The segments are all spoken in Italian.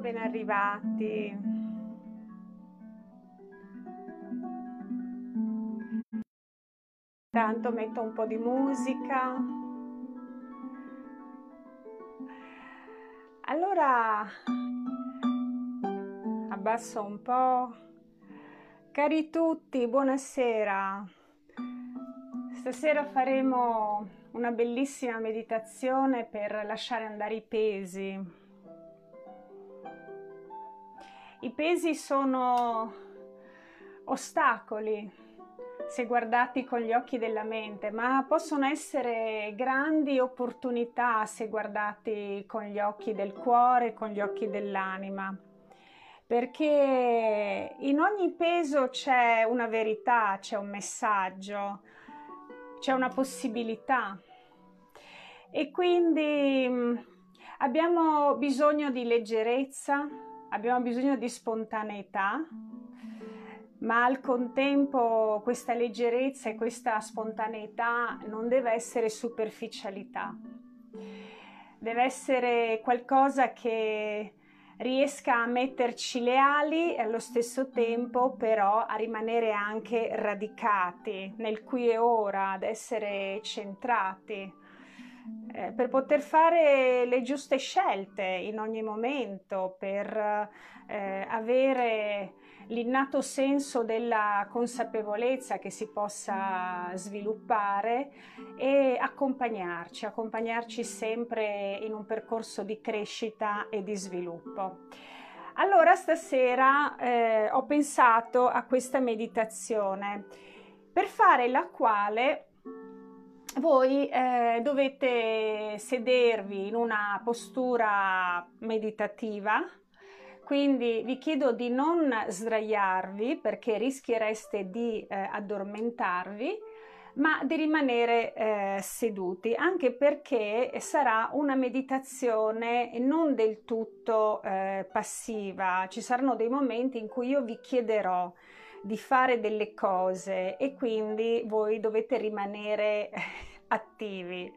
Ben arrivati. Intanto metto un po' di musica. Allora abbasso un po'. Cari tutti, buonasera. Stasera faremo una bellissima meditazione per lasciare andare i pesi. I pesi sono ostacoli se guardati con gli occhi della mente, ma possono essere grandi opportunità se guardati con gli occhi del cuore, con gli occhi dell'anima. Perché in ogni peso c'è una verità, c'è un messaggio, c'è una possibilità. E quindi mm, abbiamo bisogno di leggerezza, abbiamo bisogno di spontaneità ma al contempo questa leggerezza e questa spontaneità non deve essere superficialità, deve essere qualcosa che riesca a metterci le ali e allo stesso tempo però a rimanere anche radicati nel qui e ora, ad essere centrati, eh, per poter fare le giuste scelte in ogni momento, per eh, avere l'innato senso della consapevolezza che si possa sviluppare e accompagnarci, accompagnarci sempre in un percorso di crescita e di sviluppo. Allora stasera eh, ho pensato a questa meditazione per fare la quale voi eh, dovete sedervi in una postura meditativa quindi vi chiedo di non sdraiarvi perché rischiereste di eh, addormentarvi, ma di rimanere eh, seduti, anche perché sarà una meditazione non del tutto eh, passiva. Ci saranno dei momenti in cui io vi chiederò di fare delle cose e quindi voi dovete rimanere attivi.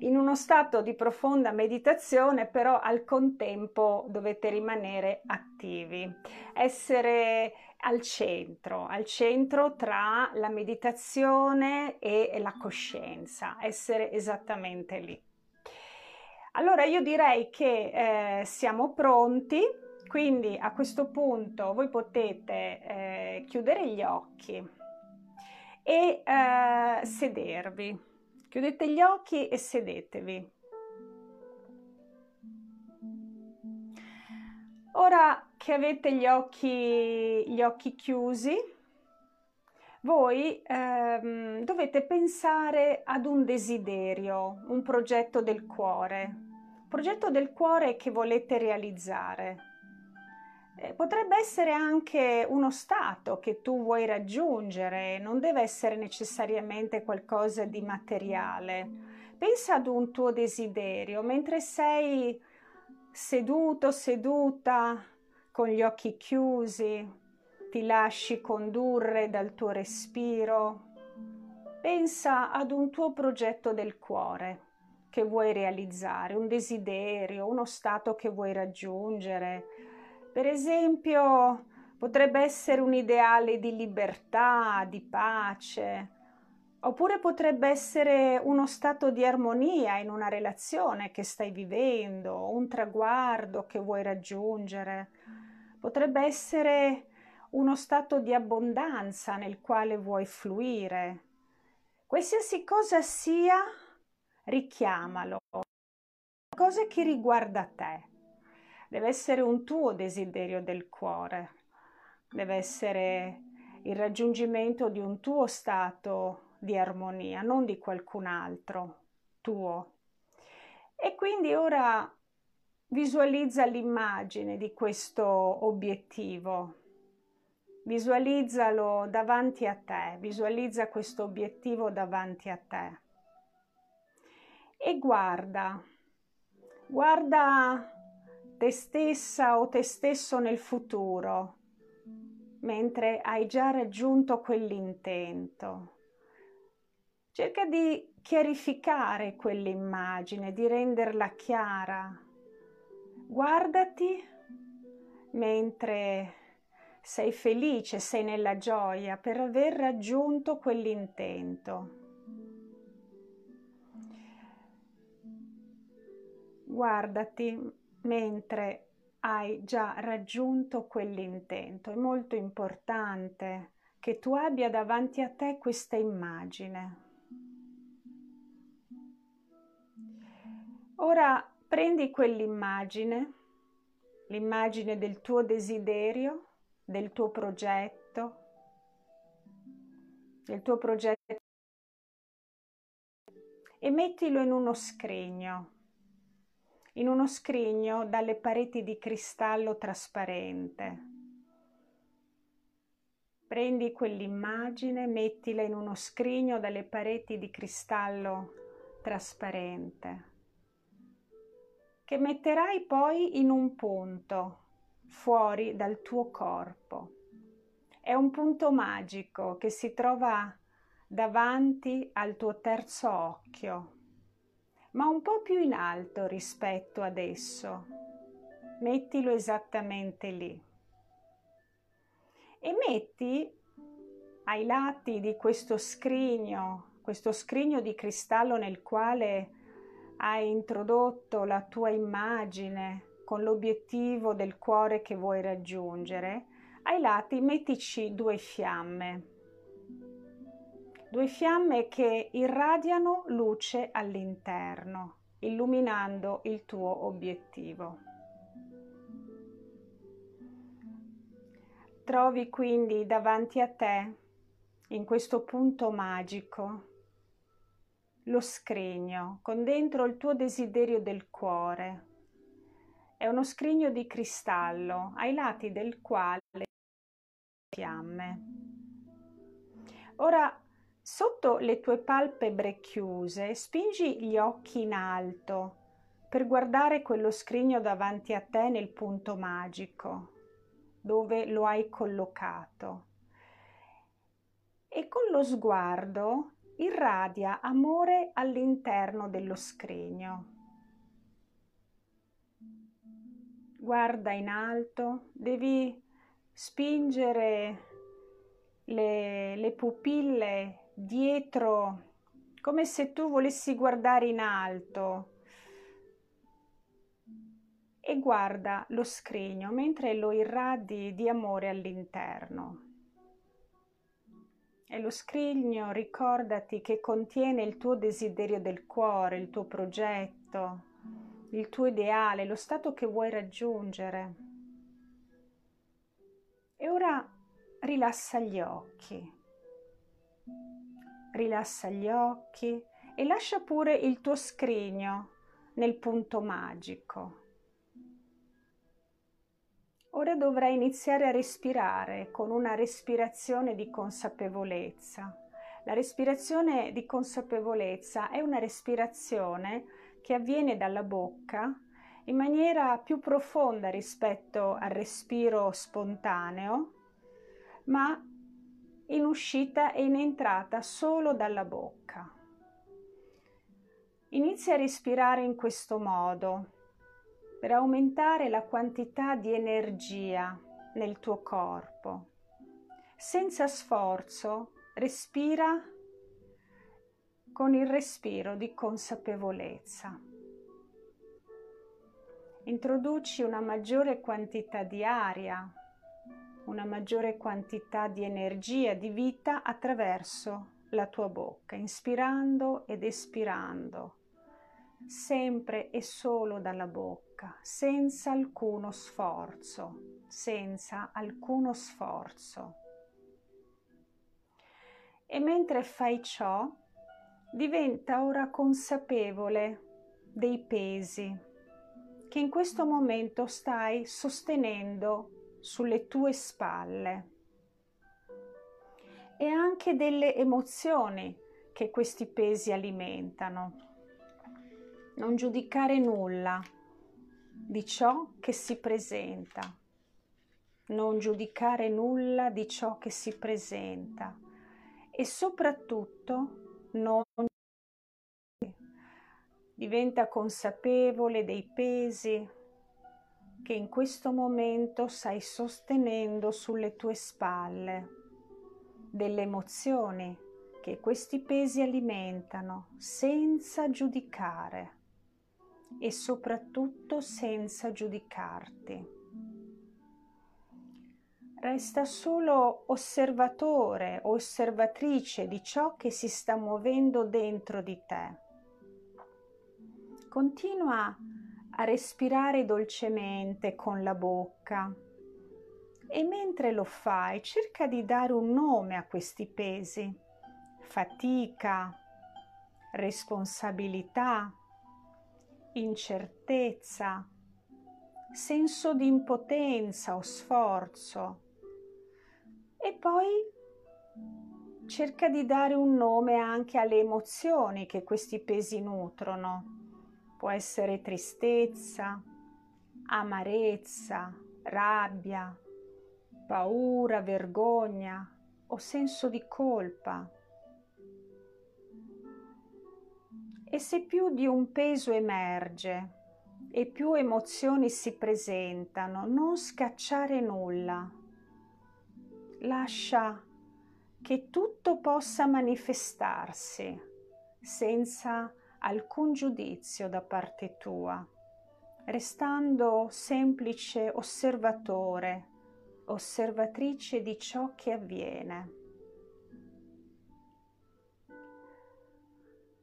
In uno stato di profonda meditazione, però al contempo dovete rimanere attivi, essere al centro, al centro tra la meditazione e la coscienza, essere esattamente lì. Allora io direi che eh, siamo pronti, quindi a questo punto voi potete eh, chiudere gli occhi e eh, sedervi. Chiudete gli occhi e sedetevi. Ora che avete gli occhi, gli occhi chiusi, voi ehm, dovete pensare ad un desiderio, un progetto del cuore, progetto del cuore che volete realizzare. Eh, potrebbe essere anche uno stato che tu vuoi raggiungere, non deve essere necessariamente qualcosa di materiale. Pensa ad un tuo desiderio mentre sei seduto, seduta, con gli occhi chiusi, ti lasci condurre dal tuo respiro. Pensa ad un tuo progetto del cuore che vuoi realizzare, un desiderio, uno stato che vuoi raggiungere per esempio, potrebbe essere un ideale di libertà, di pace, oppure potrebbe essere uno stato di armonia in una relazione che stai vivendo, un traguardo che vuoi raggiungere. Potrebbe essere uno stato di abbondanza nel quale vuoi fluire. Qualsiasi cosa sia, richiamalo. Cosa che riguarda te deve essere un tuo desiderio del cuore, deve essere il raggiungimento di un tuo stato di armonia, non di qualcun altro, tuo. E quindi ora visualizza l'immagine di questo obiettivo, visualizzalo davanti a te, visualizza questo obiettivo davanti a te. E guarda, guarda te stessa o te stesso nel futuro, mentre hai già raggiunto quell'intento. Cerca di chiarificare quell'immagine, di renderla chiara. Guardati mentre sei felice, sei nella gioia per aver raggiunto quell'intento. Guardati mentre hai già raggiunto quell'intento. È molto importante che tu abbia davanti a te questa immagine. Ora prendi quell'immagine, l'immagine del tuo desiderio, del tuo progetto, del tuo progetto e mettilo in uno scrigno, in uno scrigno dalle pareti di cristallo trasparente. Prendi quell'immagine, mettila in uno scrigno dalle pareti di cristallo trasparente che metterai poi in un punto fuori dal tuo corpo. È un punto magico che si trova davanti al tuo terzo occhio, ma un po' più in alto rispetto ad esso. Mettilo esattamente lì. E metti ai lati di questo scrigno, questo scrigno di cristallo nel quale hai introdotto la tua immagine con l'obiettivo del cuore che vuoi raggiungere, ai lati mettici due fiamme. Due fiamme che irradiano luce all'interno, illuminando il tuo obiettivo. Trovi quindi davanti a te, in questo punto magico, lo scrigno con dentro il tuo desiderio del cuore. È uno scrigno di cristallo ai lati del quale fiamme. Ora, sotto le tue palpebre chiuse, spingi gli occhi in alto per guardare quello scrigno davanti a te nel punto magico, dove lo hai collocato. E con lo sguardo irradia amore all'interno dello scrigno. Guarda in alto, devi spingere le, le pupille dietro come se tu volessi guardare in alto e guarda lo scrigno mentre lo irradi di amore all'interno. E lo scrigno, ricordati che contiene il tuo desiderio del cuore, il tuo progetto, il tuo ideale, lo stato che vuoi raggiungere. E ora rilassa gli occhi. Rilassa gli occhi e lascia pure il tuo scrigno nel punto magico. Ora dovrai iniziare a respirare con una respirazione di consapevolezza. La respirazione di consapevolezza è una respirazione che avviene dalla bocca in maniera più profonda rispetto al respiro spontaneo, ma in uscita e in entrata solo dalla bocca. Inizia a respirare in questo modo per aumentare la quantità di energia nel tuo corpo. Senza sforzo, respira con il respiro di consapevolezza. Introduci una maggiore quantità di aria, una maggiore quantità di energia, di vita attraverso la tua bocca, inspirando ed espirando, sempre e solo dalla bocca senza alcuno sforzo, senza alcuno sforzo. E mentre fai ciò, diventa ora consapevole dei pesi che in questo momento stai sostenendo sulle tue spalle. E anche delle emozioni che questi pesi alimentano. Non giudicare nulla, di ciò che si presenta, non giudicare nulla di ciò che si presenta. E soprattutto non diventa consapevole dei pesi che in questo momento stai sostenendo sulle tue spalle, delle emozioni che questi pesi alimentano senza giudicare e soprattutto senza giudicarti. Resta solo osservatore o osservatrice di ciò che si sta muovendo dentro di te. Continua a respirare dolcemente con la bocca e mentre lo fai cerca di dare un nome a questi pesi. Fatica, responsabilità, incertezza, senso di impotenza o sforzo. E poi cerca di dare un nome anche alle emozioni che questi pesi nutrono Può essere tristezza, amarezza, rabbia, paura, vergogna o senso di colpa. E se più di un peso emerge e più emozioni si presentano, non scacciare nulla. Lascia che tutto possa manifestarsi senza alcun giudizio da parte tua, restando semplice osservatore, osservatrice di ciò che avviene.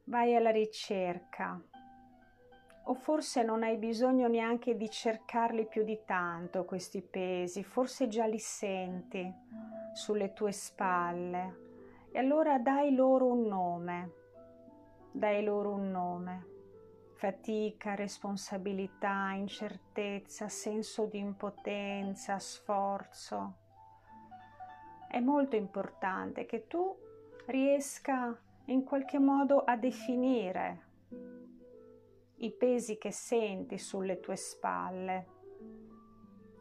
Vai alla ricerca. O forse non hai bisogno neanche di cercarli più di tanto questi pesi, forse già li senti sulle tue spalle. E allora dai loro un nome dai loro un nome. Fatica, responsabilità, incertezza, senso di impotenza, sforzo. È molto importante che tu riesca in qualche modo a definire i pesi che senti sulle tue spalle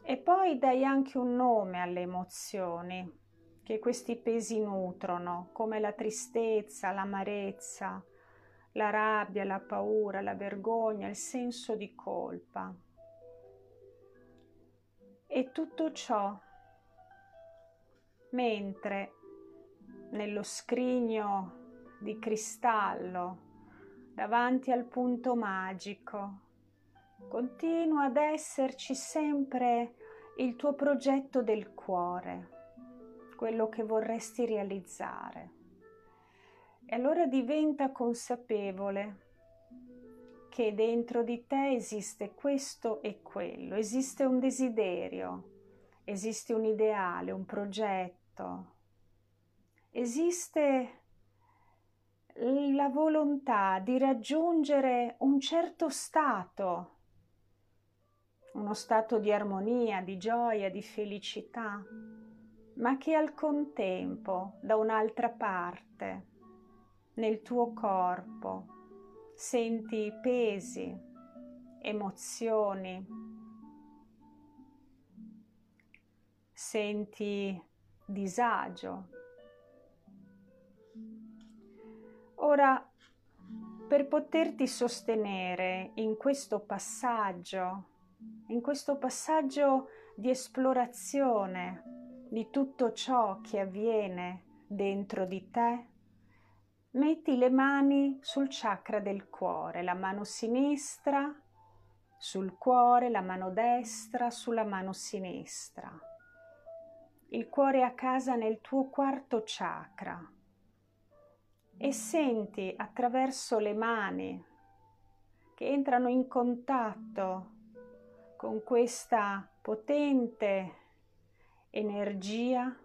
e poi dai anche un nome alle emozioni che questi pesi nutrono, come la tristezza, l'amarezza, la rabbia, la paura, la vergogna, il senso di colpa. E tutto ciò mentre nello scrigno di cristallo davanti al punto magico continua ad esserci sempre il tuo progetto del cuore, quello che vorresti realizzare. E allora diventa consapevole che dentro di te esiste questo e quello, esiste un desiderio, esiste un ideale, un progetto, esiste la volontà di raggiungere un certo stato, uno stato di armonia, di gioia, di felicità, ma che al contempo, da un'altra parte, nel tuo corpo, senti pesi, emozioni, senti disagio. Ora, per poterti sostenere in questo passaggio, in questo passaggio di esplorazione di tutto ciò che avviene dentro di te, metti le mani sul chakra del cuore, la mano sinistra sul cuore, la mano destra sulla mano sinistra. Il cuore a casa nel tuo quarto chakra e senti attraverso le mani che entrano in contatto con questa potente energia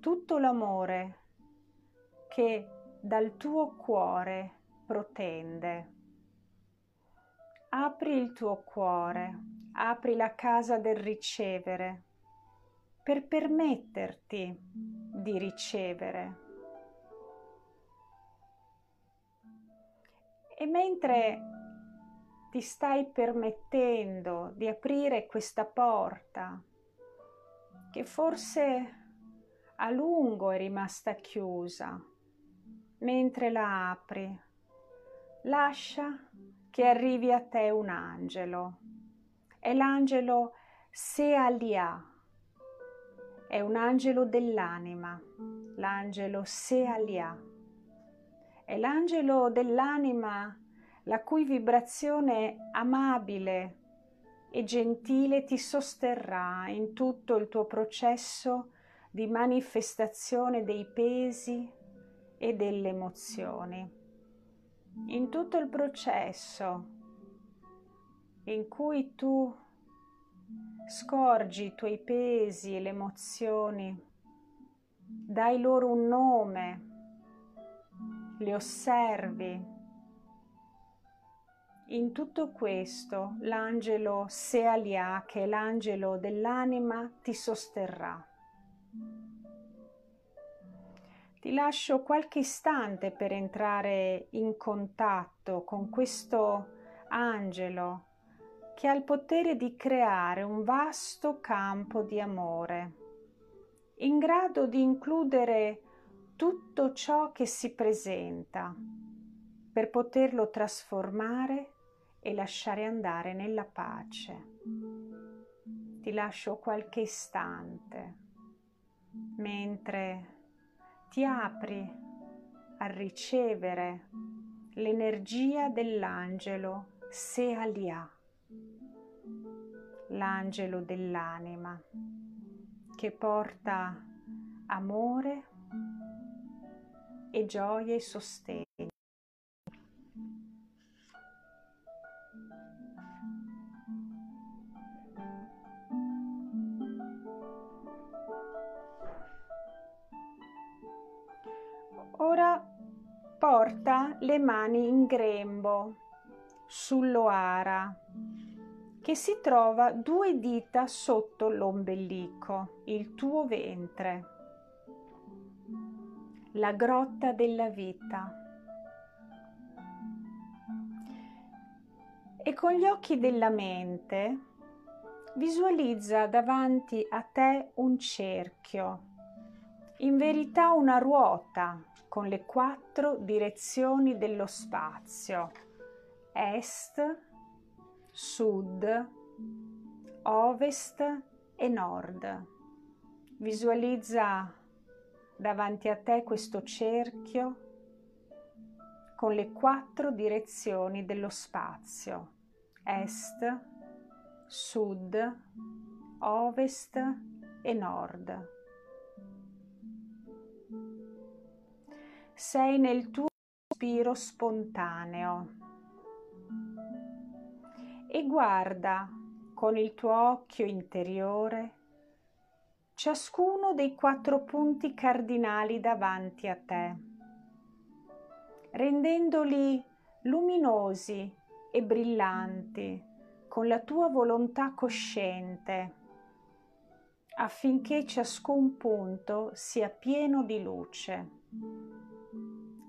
tutto l'amore che dal tuo cuore protende. Apri il tuo cuore, apri la casa del ricevere per permetterti di ricevere. E mentre ti stai permettendo di aprire questa porta, che forse a lungo è rimasta chiusa, mentre la apri, lascia che arrivi a te un angelo. è l'angelo Sealia, è un angelo dell'anima, l'angelo Sealia. È l'angelo dell'anima la cui vibrazione amabile e gentile ti sosterrà in tutto il tuo processo di manifestazione dei pesi e delle emozioni. In tutto il processo in cui tu scorgi i tuoi pesi e le emozioni, dai loro un nome, li osservi. In tutto questo l'angelo Sealia, che è l'angelo dell'anima, ti sosterrà. Ti lascio qualche istante per entrare in contatto con questo angelo che ha il potere di creare un vasto campo di amore, in grado di includere tutto ciò che si presenta, per poterlo trasformare e lasciare andare nella pace. Ti lascio qualche istante mentre ti apri a ricevere l'energia dell'angelo Sealia l'angelo dell'anima che porta amore e gioia e sostegno. Ora porta le mani in grembo sull'oara che si trova due dita sotto l'ombelico, il tuo ventre, la grotta della vita. E con gli occhi della mente visualizza davanti a te un cerchio, in verità una ruota con le quattro direzioni dello spazio, est, sud, ovest e nord. Visualizza davanti a te questo cerchio con le quattro direzioni dello spazio, est, sud, ovest e nord. Sei nel tuo respiro spontaneo e guarda con il tuo occhio interiore ciascuno dei quattro punti cardinali davanti a te, rendendoli luminosi e brillanti con la tua volontà cosciente, affinché ciascun punto sia pieno di luce.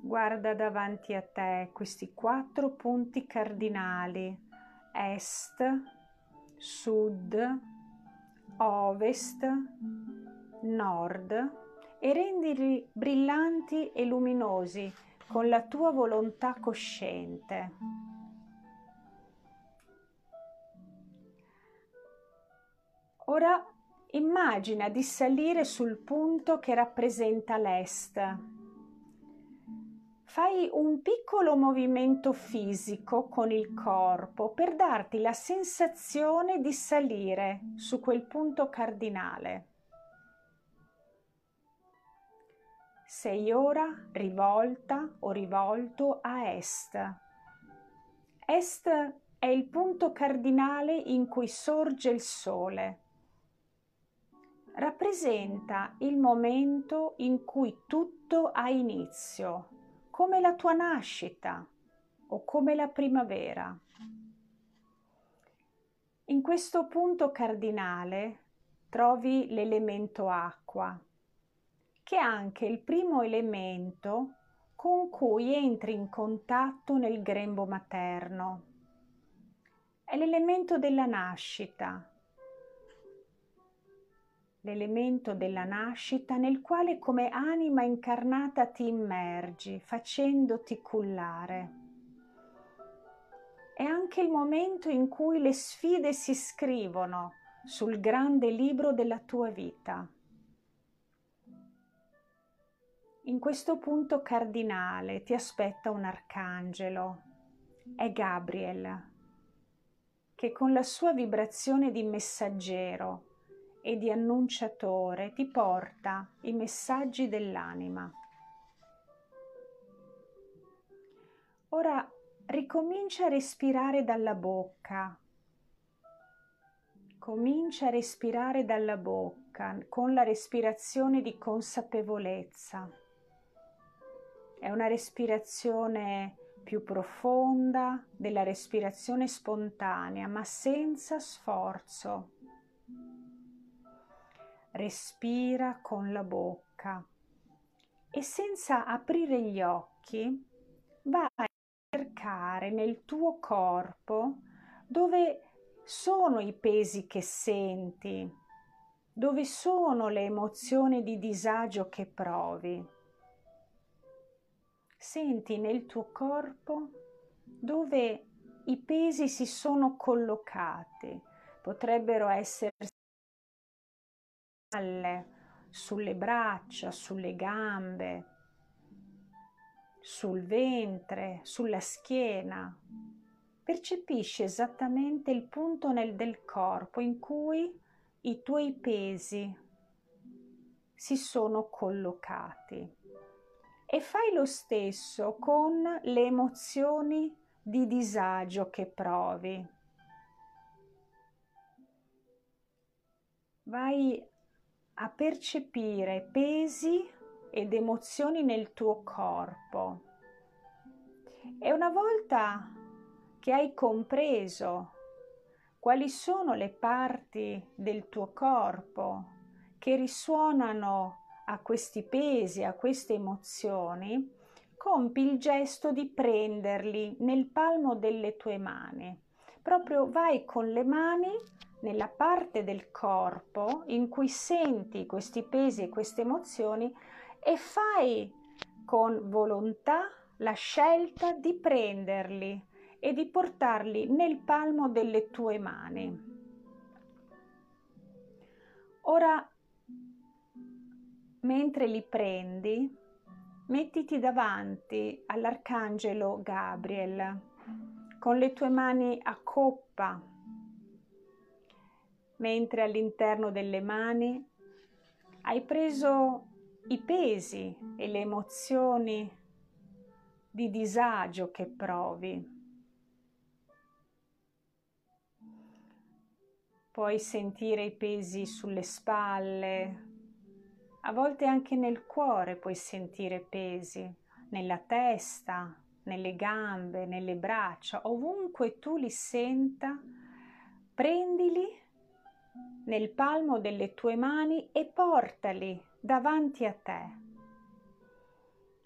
Guarda davanti a te questi quattro punti cardinali. Est, sud, ovest, nord. E rendili brillanti e luminosi con la tua volontà cosciente. Ora immagina di salire sul punto che rappresenta l'est fai un piccolo movimento fisico con il corpo per darti la sensazione di salire su quel punto cardinale. Sei ora rivolta o rivolto a est. Est è il punto cardinale in cui sorge il sole. Rappresenta il momento in cui tutto ha inizio come la tua nascita o come la primavera. In questo punto cardinale trovi l'elemento acqua, che è anche il primo elemento con cui entri in contatto nel grembo materno. È l'elemento della nascita, l'elemento della nascita nel quale come anima incarnata ti immergi facendoti cullare. è anche il momento in cui le sfide si scrivono sul grande libro della tua vita. In questo punto cardinale ti aspetta un arcangelo, è Gabriel, che con la sua vibrazione di messaggero e di annunciatore ti porta i messaggi dell'anima. Ora ricomincia a respirare dalla bocca. Comincia a respirare dalla bocca con la respirazione di consapevolezza. È una respirazione più profonda della respirazione spontanea, ma senza sforzo. Respira con la bocca e senza aprire gli occhi vai a cercare nel tuo corpo dove sono i pesi che senti, dove sono le emozioni di disagio che provi senti nel tuo corpo dove i pesi si sono collocati. Potrebbero essere sulle braccia, sulle gambe, sul ventre, sulla schiena. Percepisci esattamente il punto nel del corpo in cui i tuoi pesi si sono collocati e fai lo stesso con le emozioni di disagio che provi. Vai a percepire pesi ed emozioni nel tuo corpo. E una volta che hai compreso quali sono le parti del tuo corpo che risuonano a questi pesi, a queste emozioni, compi il gesto di prenderli nel palmo delle tue mani. Proprio vai con le mani nella parte del corpo in cui senti questi pesi e queste emozioni e fai con volontà la scelta di prenderli e di portarli nel palmo delle tue mani. Ora mentre li prendi, mettiti davanti all'arcangelo Gabriel con le tue mani a coppa, mentre all'interno delle mani hai preso i pesi e le emozioni di disagio che provi. Puoi sentire i pesi sulle spalle, a volte anche nel cuore puoi sentire pesi, nella testa, nelle gambe, nelle braccia, ovunque tu li senta, prendili nel palmo delle tue mani e portali davanti a te.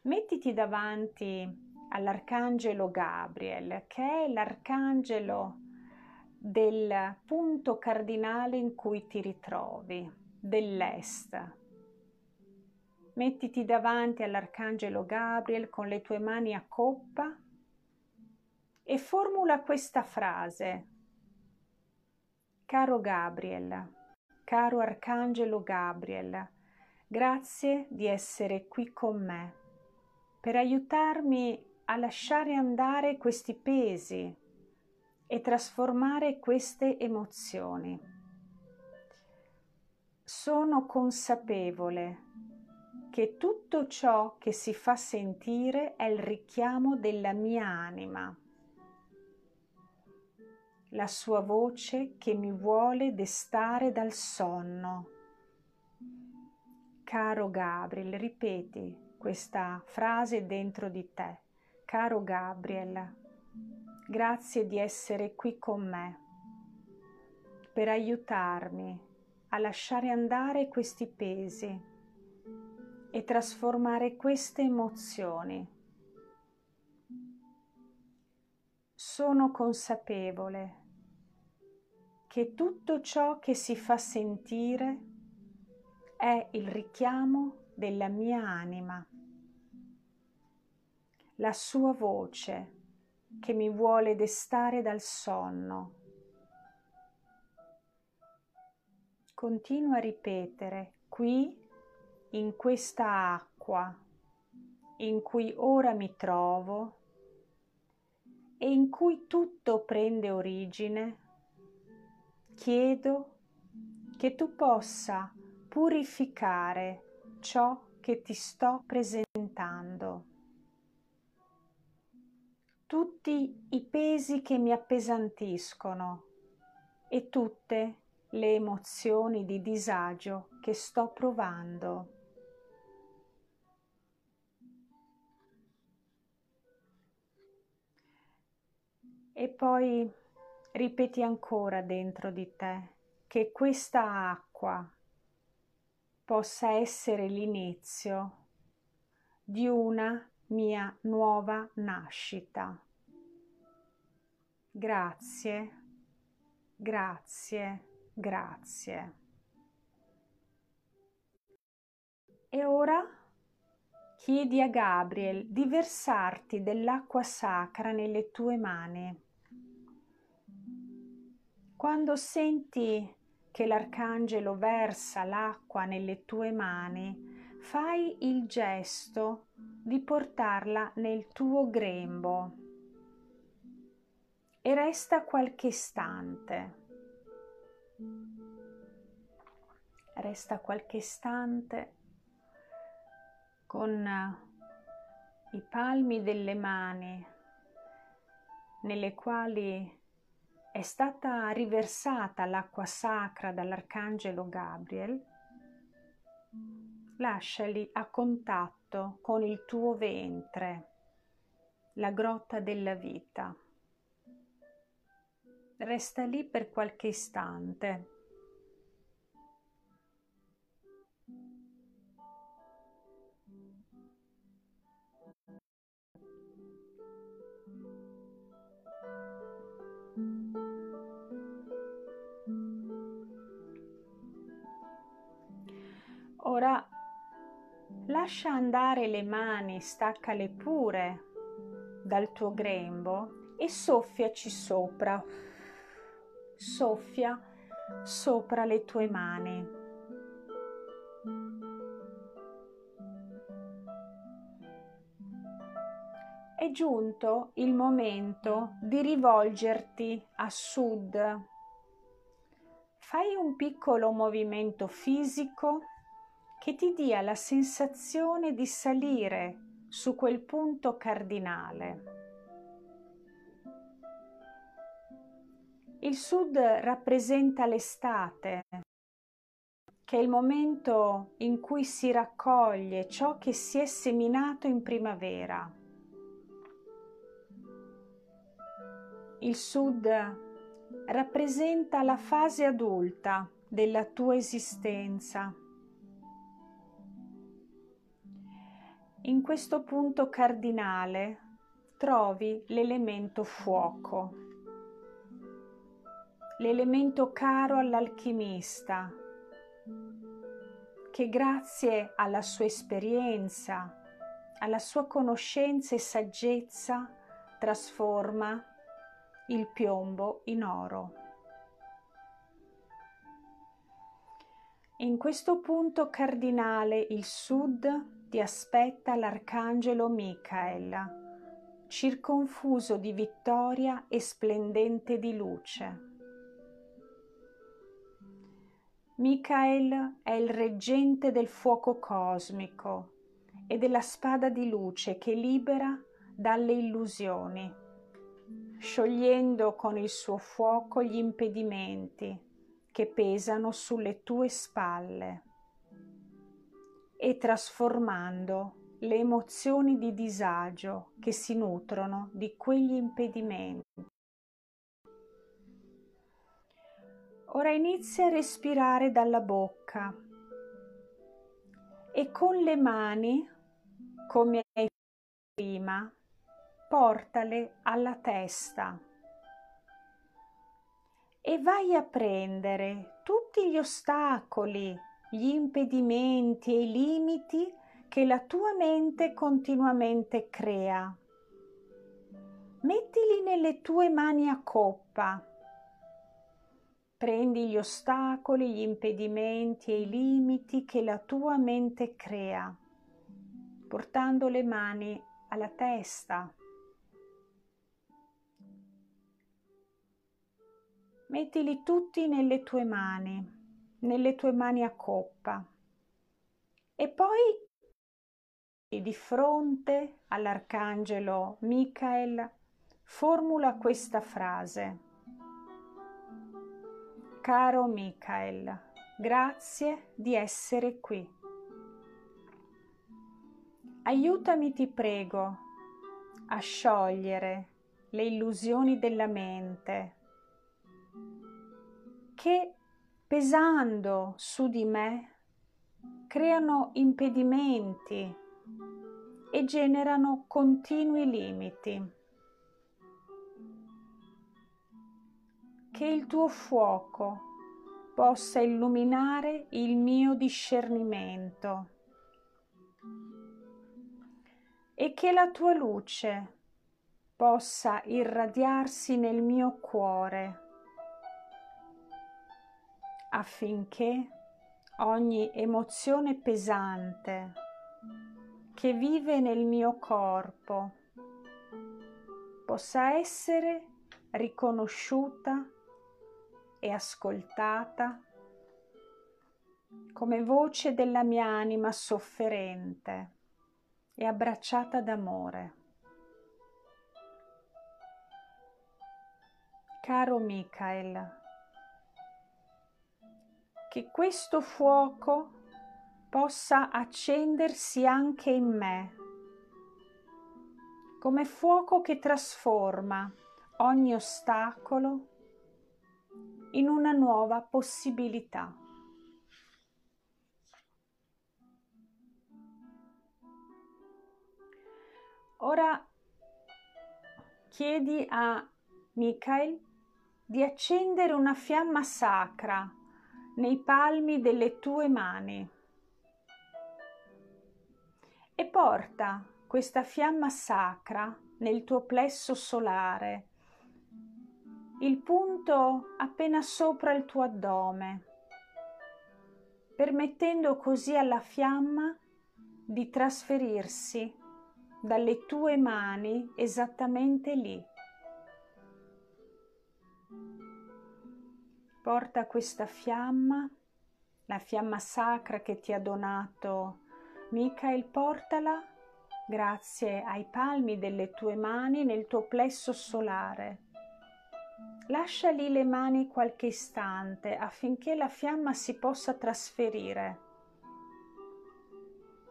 Mettiti davanti all'arcangelo Gabriel, che è l'arcangelo del punto cardinale in cui ti ritrovi, dell'est Mettiti davanti all'Arcangelo Gabriel con le tue mani a coppa e formula questa frase. Caro Gabriel, caro Arcangelo Gabriel, grazie di essere qui con me per aiutarmi a lasciare andare questi pesi e trasformare queste emozioni. Sono consapevole che tutto ciò che si fa sentire è il richiamo della mia anima, la sua voce che mi vuole destare dal sonno. Caro Gabriel, ripeti questa frase dentro di te. Caro Gabriel, grazie di essere qui con me per aiutarmi a lasciare andare questi pesi e trasformare queste emozioni. Sono consapevole che tutto ciò che si fa sentire è il richiamo della mia anima. La sua voce che mi vuole destare dal sonno. Continua a ripetere qui, in questa acqua in cui ora mi trovo e in cui tutto prende origine, chiedo che tu possa purificare ciò che ti sto presentando. Tutti i pesi che mi appesantiscono e tutte le emozioni di disagio che sto provando. E poi ripeti ancora dentro di te che questa acqua possa essere l'inizio di una mia nuova nascita. Grazie, grazie, grazie. E ora chiedi a Gabriel di versarti dell'acqua sacra nelle tue mani. Quando senti che l'arcangelo versa l'acqua nelle tue mani, fai il gesto di portarla nel tuo grembo e resta qualche istante. Resta qualche istante con i palmi delle mani nelle quali è stata riversata l'acqua sacra dall'Arcangelo Gabriel, lasciali a contatto con il tuo ventre, la grotta della vita. Resta lì per qualche istante. Ora lascia andare le mani, staccale pure dal tuo grembo e soffiaci sopra. Soffia sopra le tue mani. È giunto il momento di rivolgerti a sud. Fai un piccolo movimento fisico che ti dia la sensazione di salire su quel punto cardinale. Il sud rappresenta l'estate, che è il momento in cui si raccoglie ciò che si è seminato in primavera. Il sud rappresenta la fase adulta della tua esistenza In questo punto cardinale trovi l'elemento fuoco, l'elemento caro all'alchimista, che grazie alla sua esperienza, alla sua conoscenza e saggezza trasforma il piombo in oro. In questo punto cardinale il sud ti aspetta l'arcangelo Michael, circonfuso di vittoria e splendente di luce. Michael è il reggente del fuoco cosmico e della spada di luce che libera dalle illusioni, sciogliendo con il suo fuoco gli impedimenti che pesano sulle tue spalle e trasformando le emozioni di disagio che si nutrono di quegli impedimenti. Ora inizia a respirare dalla bocca e con le mani, come hai fatto prima, portale alla testa e vai a prendere tutti gli ostacoli gli impedimenti e i limiti che la tua mente continuamente crea. mettili nelle tue mani a coppa. Prendi gli ostacoli, gli impedimenti e i limiti che la tua mente crea, portando le mani alla testa. Mettili tutti nelle tue mani, nelle tue mani a coppa. E poi di fronte all'arcangelo Michael formula questa frase. Caro Michael, grazie di essere qui. Aiutami, ti prego, a sciogliere le illusioni della mente che, pesando su di me, creano impedimenti e generano continui limiti. che il tuo fuoco possa illuminare il mio discernimento e che la tua luce possa irradiarsi nel mio cuore affinché ogni emozione pesante che vive nel mio corpo possa essere riconosciuta e ascoltata come voce della mia anima sofferente e abbracciata d'amore. Caro Michael, che questo fuoco possa accendersi anche in me, come fuoco che trasforma ogni ostacolo in una nuova possibilità. Ora chiedi a Michael di accendere una fiamma sacra nei palmi delle tue mani e porta questa fiamma sacra nel tuo plesso solare il punto appena sopra il tuo addome, permettendo così alla fiamma di trasferirsi dalle tue mani esattamente lì. Porta questa fiamma, la fiamma sacra che ti ha donato Michael, portala grazie ai palmi delle tue mani nel tuo plesso solare Lascia lì le mani qualche istante affinché la fiamma si possa trasferire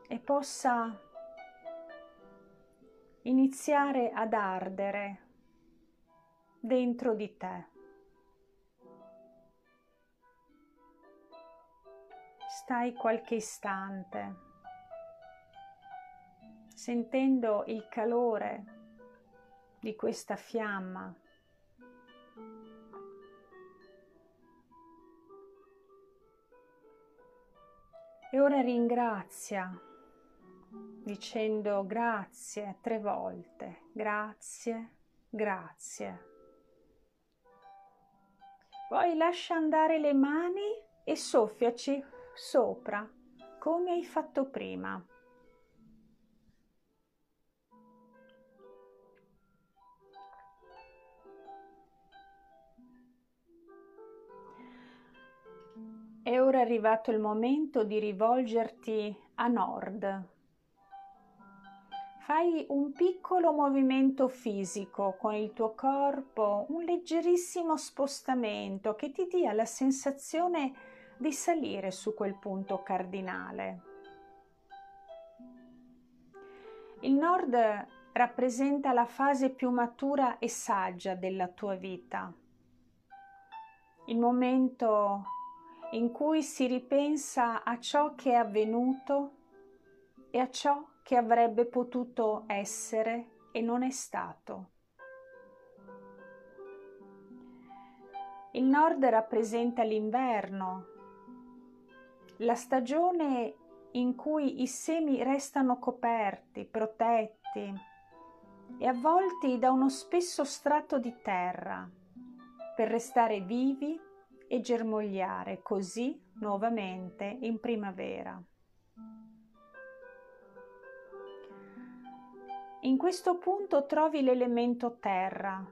e possa iniziare ad ardere dentro di te. Stai qualche istante sentendo il calore di questa fiamma E ora ringrazia dicendo grazie tre volte, grazie, grazie. Poi lascia andare le mani e soffiaci sopra come hai fatto prima. È ora arrivato il momento di rivolgerti a nord. Fai un piccolo movimento fisico con il tuo corpo, un leggerissimo spostamento che ti dia la sensazione di salire su quel punto cardinale. Il nord rappresenta la fase più matura e saggia della tua vita, il momento in cui si ripensa a ciò che è avvenuto e a ciò che avrebbe potuto essere e non è stato. Il nord rappresenta l'inverno, la stagione in cui i semi restano coperti, protetti e avvolti da uno spesso strato di terra per restare vivi e germogliare così nuovamente in primavera. In questo punto trovi l'elemento terra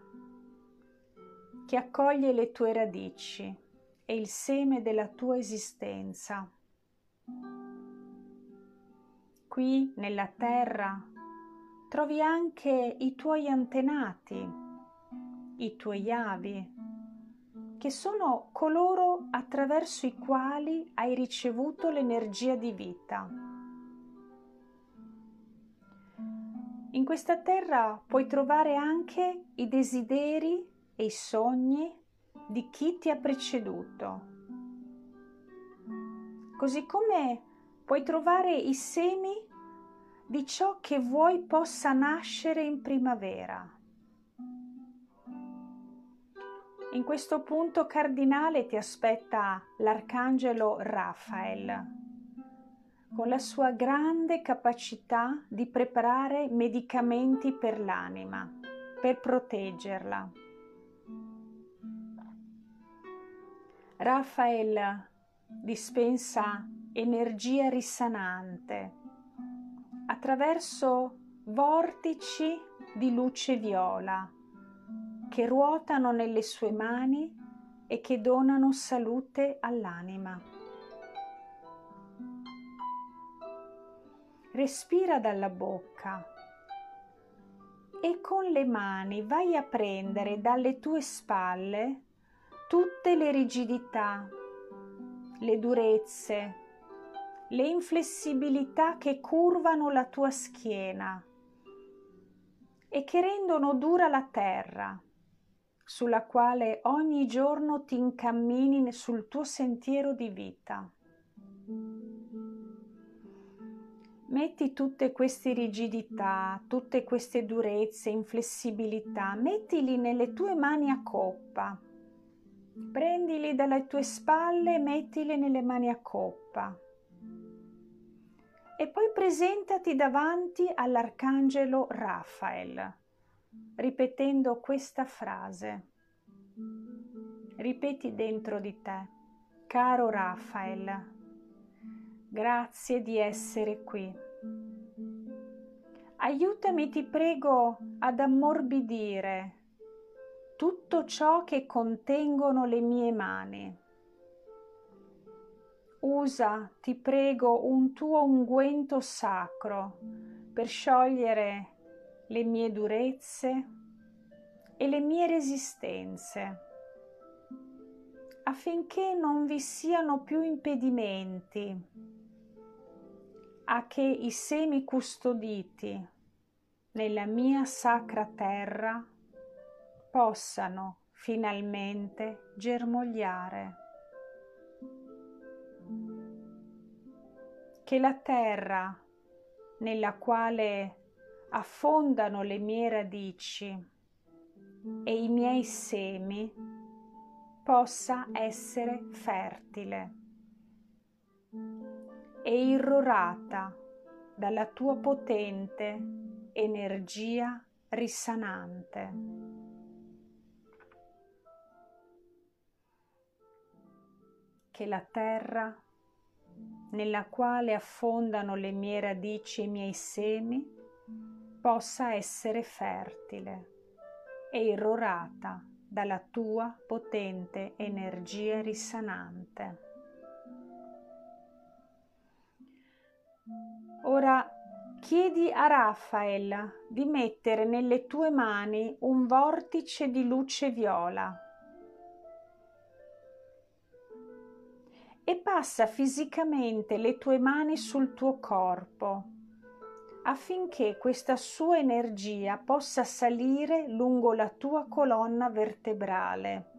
che accoglie le tue radici e il seme della tua esistenza. Qui nella terra trovi anche i tuoi antenati, i tuoi avi, che sono coloro attraverso i quali hai ricevuto l'energia di vita. In questa terra puoi trovare anche i desideri e i sogni di chi ti ha preceduto, così come puoi trovare i semi di ciò che vuoi possa nascere in primavera. In questo punto cardinale ti aspetta l'arcangelo Raphael con la sua grande capacità di preparare medicamenti per l'anima, per proteggerla. Raphael dispensa energia risanante attraverso vortici di luce viola che ruotano nelle sue mani e che donano salute all'anima. respira dalla bocca e con le mani vai a prendere dalle tue spalle tutte le rigidità, le durezze, le inflessibilità che curvano la tua schiena e che rendono dura la terra sulla quale ogni giorno ti incammini sul tuo sentiero di vita. Metti tutte queste rigidità, tutte queste durezze, inflessibilità, mettili nelle tue mani a coppa. Prendili dalle tue spalle e mettili nelle mani a coppa. E poi presentati davanti all'arcangelo Raphael, ripetendo questa frase. Ripeti dentro di te, caro Raphael, Grazie di essere qui. Aiutami, ti prego, ad ammorbidire tutto ciò che contengono le mie mani. Usa, ti prego, un tuo unguento sacro per sciogliere le mie durezze e le mie resistenze, affinché non vi siano più impedimenti a che i semi custoditi nella mia sacra terra possano finalmente germogliare. Che la terra nella quale affondano le mie radici e i miei semi possa essere fertile e irrorata dalla tua potente energia risanante. Che la terra nella quale affondano le mie radici e i miei semi possa essere fertile e irrorata dalla tua potente energia risanante. Ora chiedi a Raphael di mettere nelle tue mani un vortice di luce viola e passa fisicamente le tue mani sul tuo corpo affinché questa sua energia possa salire lungo la tua colonna vertebrale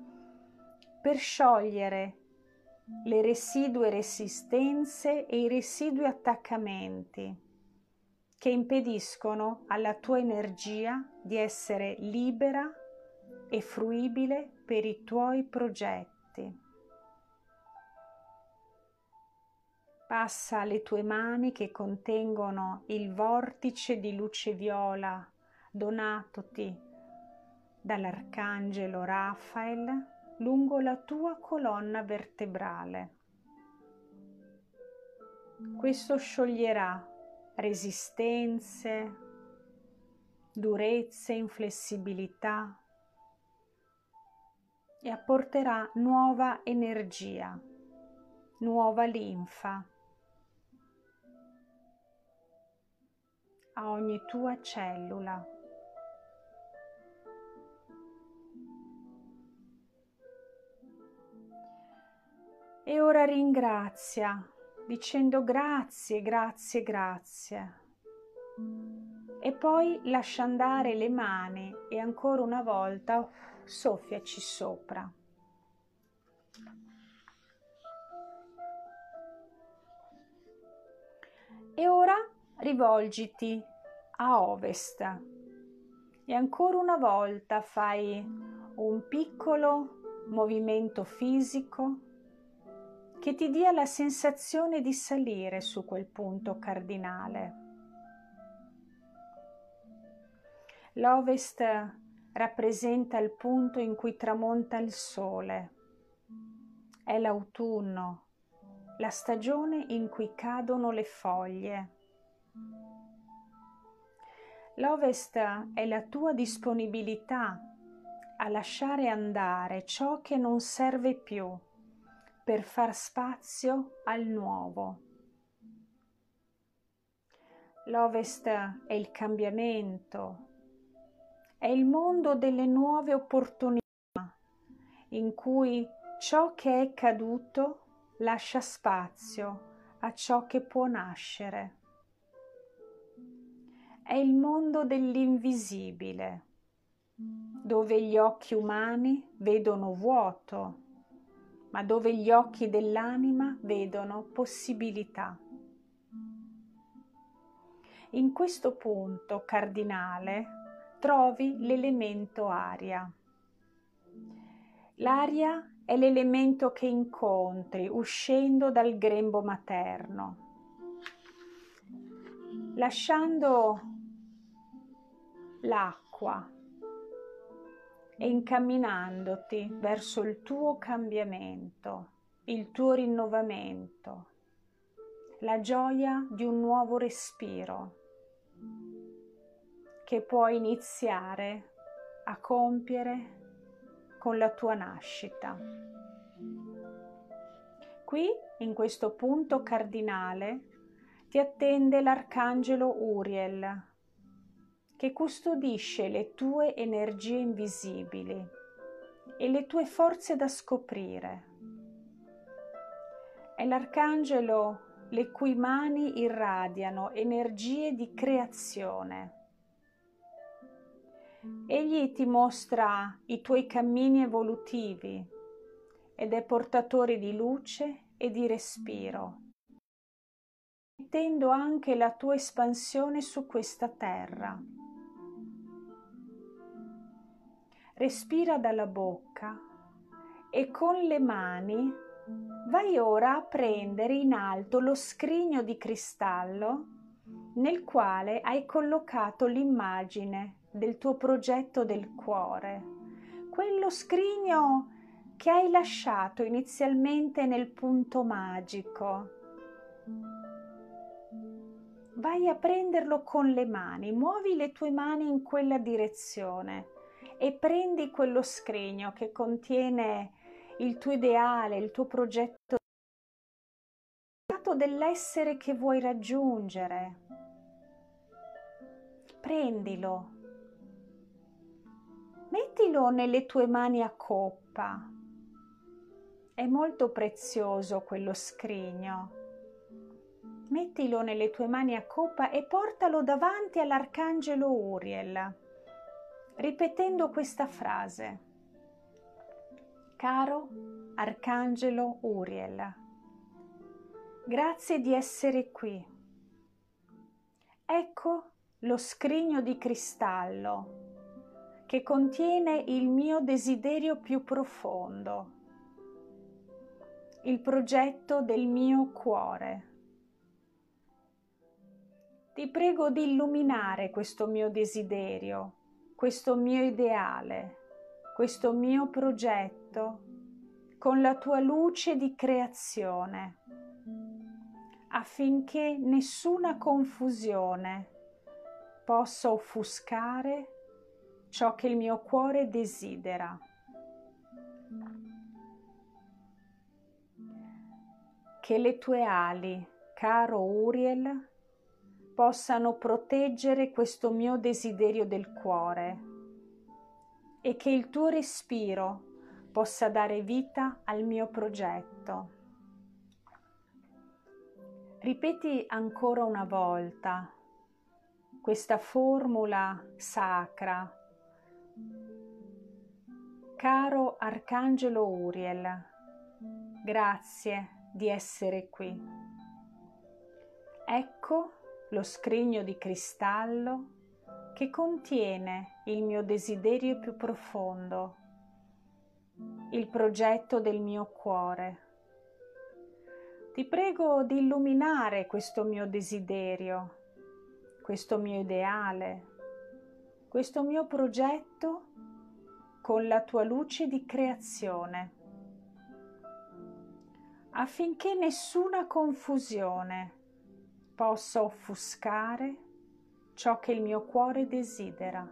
per sciogliere le residue resistenze e i residui attaccamenti che impediscono alla tua energia di essere libera e fruibile per i tuoi progetti. Passa alle tue mani che contengono il vortice di luce viola donatoti dall'arcangelo Raphael lungo la tua colonna vertebrale. Questo scioglierà resistenze, durezze, inflessibilità e apporterà nuova energia, nuova linfa a ogni tua cellula. E ora ringrazia dicendo grazie, grazie, grazie. E poi lascia andare le mani e ancora una volta soffiaci sopra. E ora rivolgiti a ovest e ancora una volta fai un piccolo movimento fisico che ti dia la sensazione di salire su quel punto cardinale. L'ovest rappresenta il punto in cui tramonta il sole. È l'autunno, la stagione in cui cadono le foglie. L'ovest è la tua disponibilità a lasciare andare ciò che non serve più per far spazio al nuovo. L'ovest è il cambiamento, è il mondo delle nuove opportunità in cui ciò che è caduto lascia spazio a ciò che può nascere. È il mondo dell'invisibile, dove gli occhi umani vedono vuoto, ma dove gli occhi dell'anima vedono possibilità. In questo punto cardinale trovi l'elemento aria. L'aria è l'elemento che incontri uscendo dal grembo materno. Lasciando l'acqua e incamminandoti verso il tuo cambiamento, il tuo rinnovamento, la gioia di un nuovo respiro che puoi iniziare a compiere con la tua nascita. Qui, in questo punto cardinale, ti attende l'arcangelo Uriel, che custodisce le tue energie invisibili e le tue forze da scoprire. È l'arcangelo le cui mani irradiano energie di creazione Egli ti mostra i tuoi cammini evolutivi ed è portatore di luce e di respiro, mettendo anche la tua espansione su questa terra. Respira dalla bocca e con le mani vai ora a prendere in alto lo scrigno di cristallo nel quale hai collocato l'immagine del tuo progetto del cuore, quello scrigno che hai lasciato inizialmente nel punto magico. Vai a prenderlo con le mani, muovi le tue mani in quella direzione e prendi quello scrigno che contiene il tuo ideale, il tuo progetto dell'essere che vuoi raggiungere. Prendilo mettilo nelle tue mani a coppa. È molto prezioso quello scrigno. Mettilo nelle tue mani a coppa e portalo davanti all'arcangelo Uriel, ripetendo questa frase. Caro arcangelo Uriel, grazie di essere qui. Ecco lo scrigno di cristallo che contiene il mio desiderio più profondo, il progetto del mio cuore. Ti prego di illuminare questo mio desiderio, questo mio ideale, questo mio progetto con la tua luce di creazione, affinché nessuna confusione possa offuscare ciò che il mio cuore desidera. Che le tue ali, caro Uriel, possano proteggere questo mio desiderio del cuore e che il tuo respiro possa dare vita al mio progetto. Ripeti ancora una volta questa formula sacra. Caro Arcangelo Uriel, grazie di essere qui. Ecco lo scrigno di cristallo che contiene il mio desiderio più profondo, il progetto del mio cuore. Ti prego di illuminare questo mio desiderio, questo mio ideale, questo mio progetto con la tua luce di creazione, affinché nessuna confusione possa offuscare ciò che il mio cuore desidera.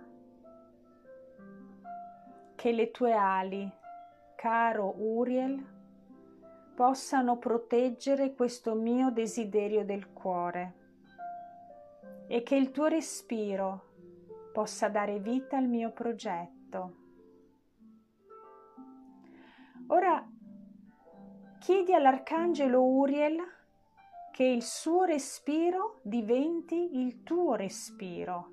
Che le tue ali, caro Uriel, possano proteggere questo mio desiderio del cuore e che il tuo respiro possa dare vita al mio progetto. Ora chiedi all'Arcangelo Uriel che il suo respiro diventi il tuo respiro.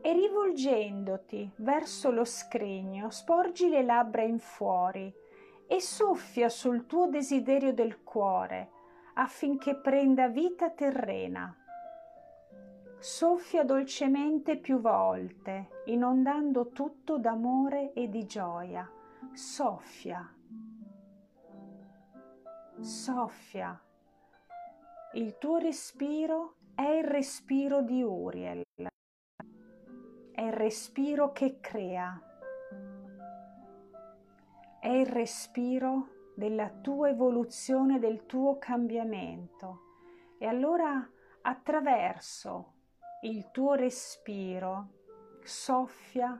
E rivolgendoti verso lo scrigno, sporgi le labbra in fuori e soffia sul tuo desiderio del cuore affinché prenda vita terrena. Soffia dolcemente più volte, inondando tutto d'amore e di gioia. Soffia soffia. Il tuo respiro è il respiro di Uriel, è il respiro che crea, è il respiro della tua evoluzione, del tuo cambiamento. E allora attraverso il tuo respiro soffia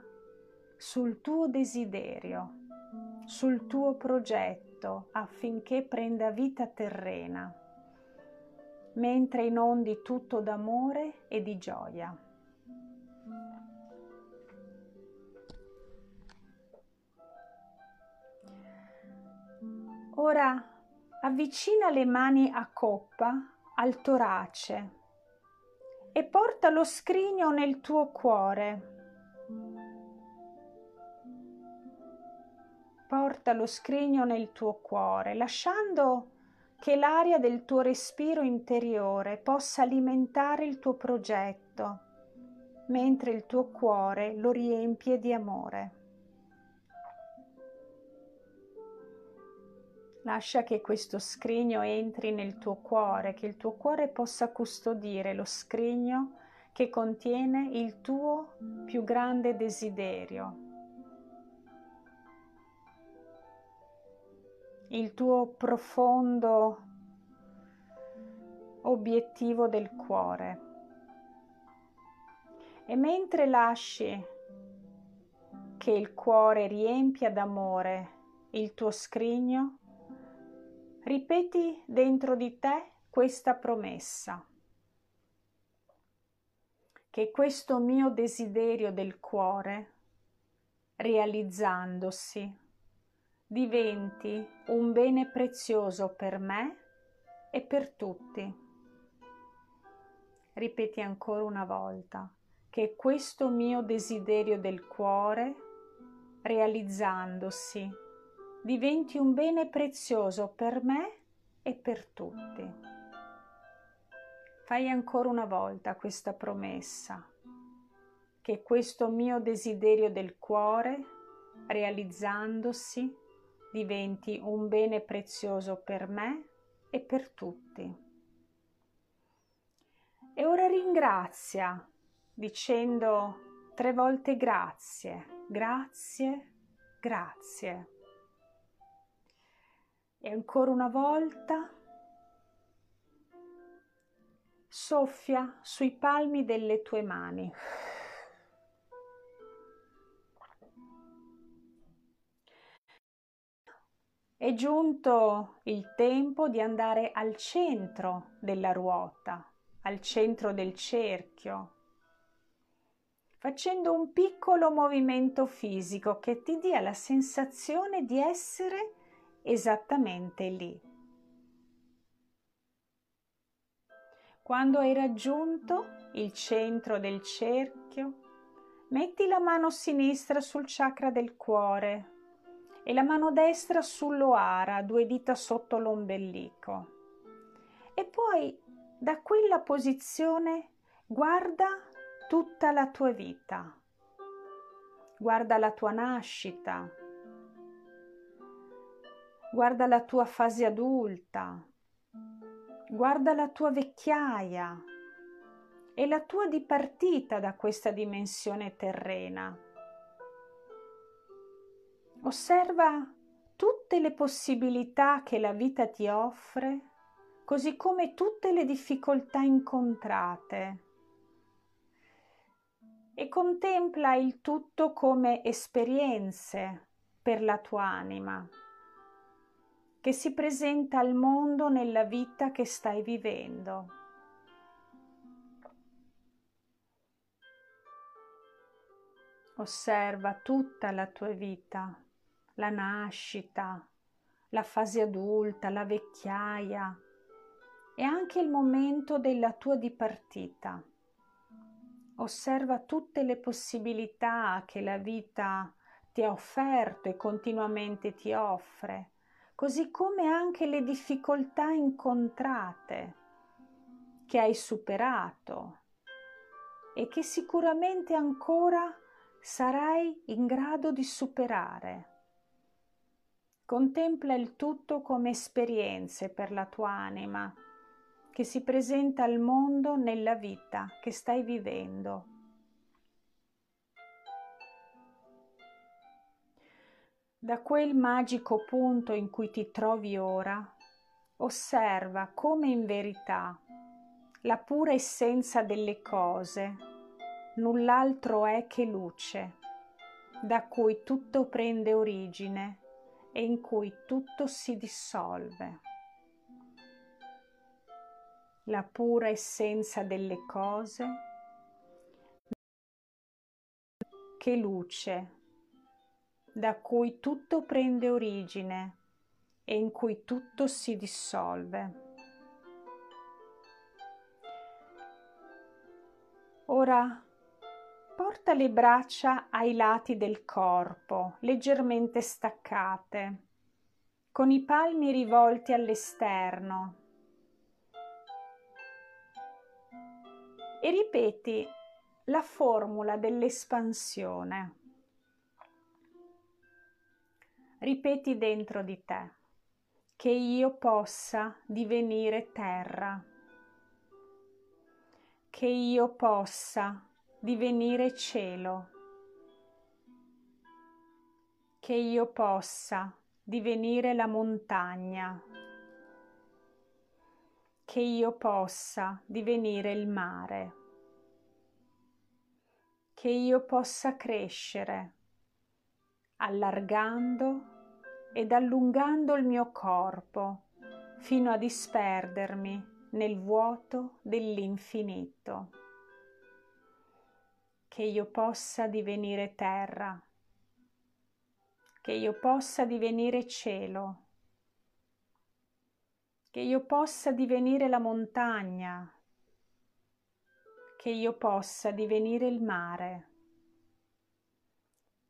sul tuo desiderio, sul tuo progetto aiuto affinché prenda vita terrena, mentre inondi tutto d'amore e di gioia. Ora avvicina le mani a coppa al torace e porta lo scrigno nel tuo cuore porta lo scrigno nel tuo cuore, lasciando che l'aria del tuo respiro interiore possa alimentare il tuo progetto, mentre il tuo cuore lo riempie di amore. Lascia che questo scrigno entri nel tuo cuore, che il tuo cuore possa custodire lo scrigno che contiene il tuo più grande desiderio, il tuo profondo obiettivo del cuore. E mentre lasci che il cuore riempia d'amore il tuo scrigno, ripeti dentro di te questa promessa, che questo mio desiderio del cuore, realizzandosi, diventi un bene prezioso per me e per tutti. Ripeti ancora una volta che questo mio desiderio del cuore, realizzandosi, diventi un bene prezioso per me e per tutti. Fai ancora una volta questa promessa, che questo mio desiderio del cuore, realizzandosi, diventi un bene prezioso per me e per tutti. E ora ringrazia dicendo tre volte grazie, grazie, grazie. E ancora una volta soffia sui palmi delle tue mani. È giunto il tempo di andare al centro della ruota, al centro del cerchio, facendo un piccolo movimento fisico che ti dia la sensazione di essere esattamente lì. Quando hai raggiunto il centro del cerchio, metti la mano sinistra sul chakra del cuore e la mano destra sull'oara, due dita sotto l'ombelico. E poi da quella posizione guarda tutta la tua vita. Guarda la tua nascita. Guarda la tua fase adulta. Guarda la tua vecchiaia e la tua dipartita da questa dimensione terrena Osserva tutte le possibilità che la vita ti offre, così come tutte le difficoltà incontrate e contempla il tutto come esperienze per la tua anima che si presenta al mondo nella vita che stai vivendo. Osserva tutta la tua vita la nascita, la fase adulta, la vecchiaia e anche il momento della tua dipartita. Osserva tutte le possibilità che la vita ti ha offerto e continuamente ti offre, così come anche le difficoltà incontrate che hai superato e che sicuramente ancora sarai in grado di superare. Contempla il tutto come esperienze per la tua anima che si presenta al mondo nella vita che stai vivendo. Da quel magico punto in cui ti trovi ora, osserva come in verità la pura essenza delle cose null'altro è che luce, da cui tutto prende origine e in cui tutto si dissolve. La pura essenza delle cose che luce, da cui tutto prende origine e in cui tutto si dissolve. Ora Porta le braccia ai lati del corpo, leggermente staccate, con i palmi rivolti all'esterno. E ripeti la formula dell'espansione. Ripeti dentro di te che io possa divenire terra, che io possa divenire cielo, che io possa divenire la montagna, che io possa divenire il mare, che io possa crescere allargando ed allungando il mio corpo fino a disperdermi nel vuoto dell'infinito che io possa divenire terra, che io possa divenire cielo, che io possa divenire la montagna, che io possa divenire il mare,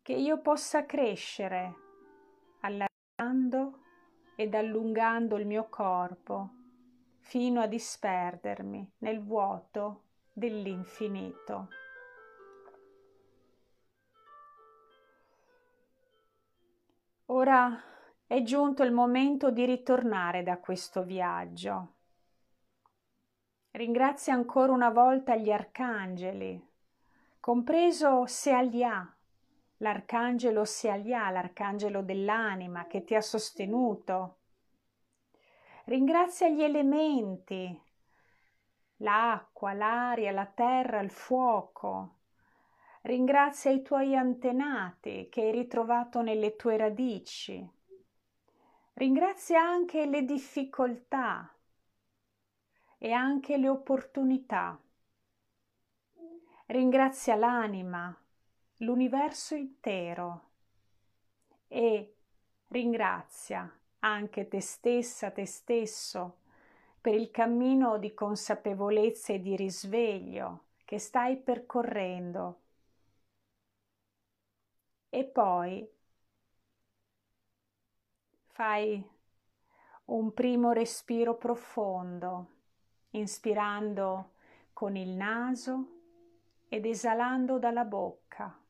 che io possa crescere allargando ed allungando il mio corpo fino a disperdermi nel vuoto dell'infinito. Ora è giunto il momento di ritornare da questo viaggio. Ringrazia ancora una volta gli arcangeli, compreso Sealia, l'arcangelo Sealia, l'arcangelo dell'anima che ti ha sostenuto. Ringrazia gli elementi, l'acqua, l'aria, la terra, il fuoco. Ringrazia i tuoi antenati che hai ritrovato nelle tue radici. Ringrazia anche le difficoltà e anche le opportunità. Ringrazia l'anima, l'universo intero e ringrazia anche te stessa, te stesso, per il cammino di consapevolezza e di risveglio che stai percorrendo. E poi fai un primo respiro profondo inspirando con il naso ed esalando dalla bocca.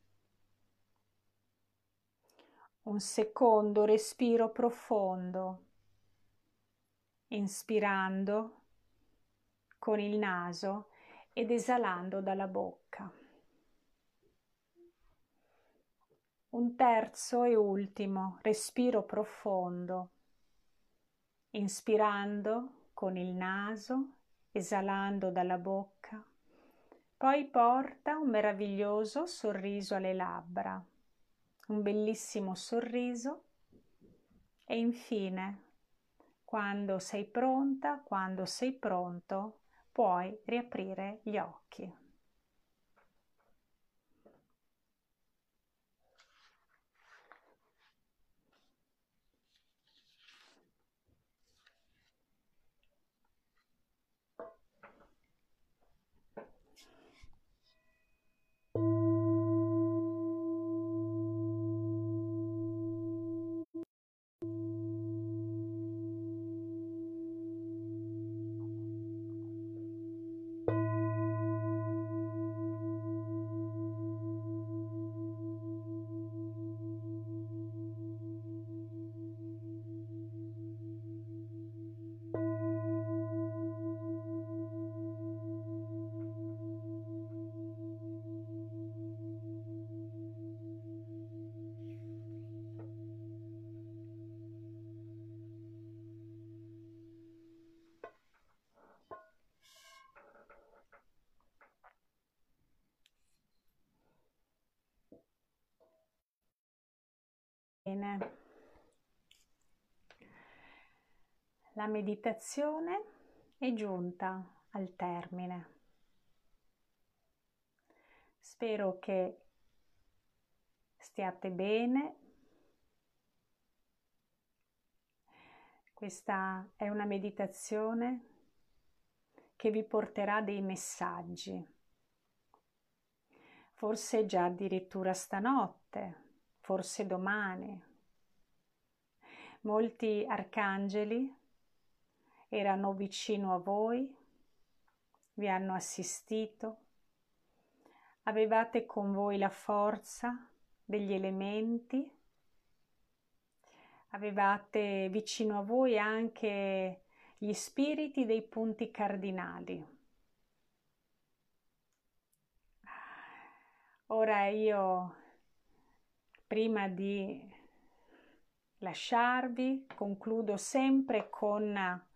Un secondo respiro profondo, inspirando con il naso ed esalando dalla bocca. Un terzo e ultimo respiro profondo, inspirando con il naso esalando dalla bocca. Poi porta un meraviglioso sorriso alle labbra, un bellissimo sorriso e infine, quando sei pronta, quando sei pronto, puoi riaprire gli occhi. Bene. La meditazione è giunta al termine. Spero che stiate bene. Questa è una meditazione che vi porterà dei messaggi, forse già addirittura stanotte forse domani. Molti arcangeli erano vicino a voi, vi hanno assistito, avevate con voi la forza degli elementi, avevate vicino a voi anche gli spiriti dei punti cardinali. Ora io prima di lasciarvi, concludo sempre con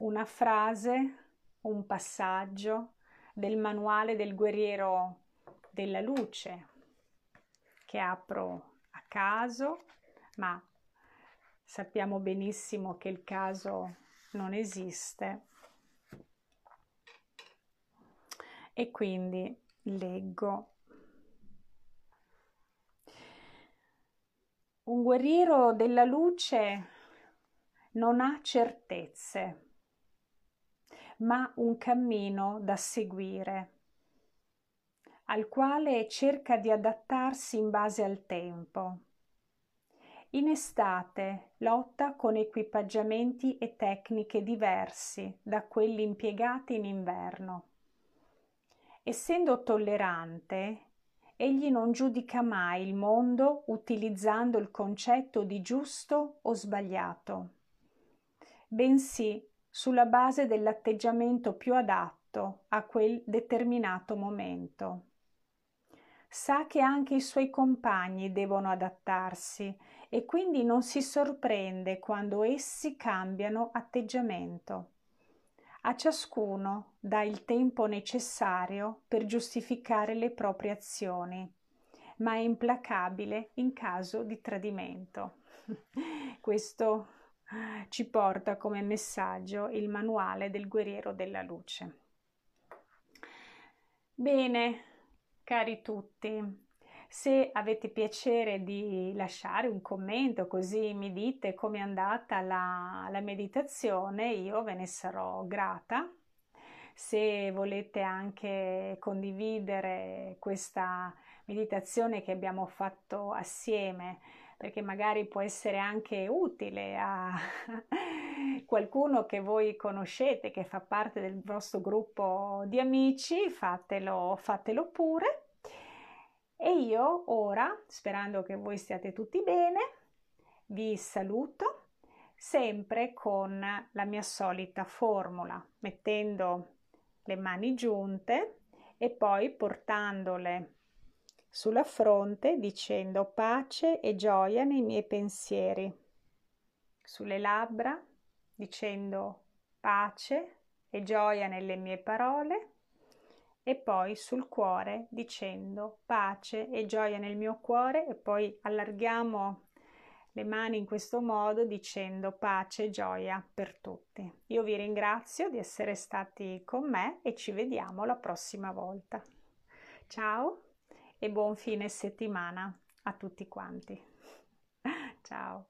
una frase, un passaggio del manuale del guerriero della luce che apro a caso, ma sappiamo benissimo che il caso non esiste. E quindi leggo Un guerriero della luce non ha certezze, ma un cammino da seguire, al quale cerca di adattarsi in base al tempo. In estate lotta con equipaggiamenti e tecniche diversi da quelli impiegati in inverno. Essendo tollerante, egli non giudica mai il mondo utilizzando il concetto di giusto o sbagliato, bensì sulla base dell'atteggiamento più adatto a quel determinato momento. Sa che anche i suoi compagni devono adattarsi e quindi non si sorprende quando essi cambiano atteggiamento. A ciascuno dà il tempo necessario per giustificare le proprie azioni, ma è implacabile in caso di tradimento. Questo ci porta come messaggio il manuale del guerriero della luce. Bene, cari tutti, se avete piacere di lasciare un commento così mi dite come è andata la, la meditazione, io ve ne sarò grata. Se volete anche condividere questa meditazione che abbiamo fatto assieme, perché magari può essere anche utile a qualcuno che voi conoscete, che fa parte del vostro gruppo di amici, fatelo, fatelo pure. E io ora, sperando che voi stiate tutti bene, vi saluto sempre con la mia solita formula, mettendo le mani giunte e poi portandole sulla fronte dicendo pace e gioia nei miei pensieri, sulle labbra dicendo pace e gioia nelle mie parole e poi sul cuore dicendo pace e gioia nel mio cuore e poi allarghiamo le mani in questo modo dicendo pace e gioia per tutti. Io vi ringrazio di essere stati con me e ci vediamo la prossima volta. Ciao e buon fine settimana a tutti quanti. Ciao.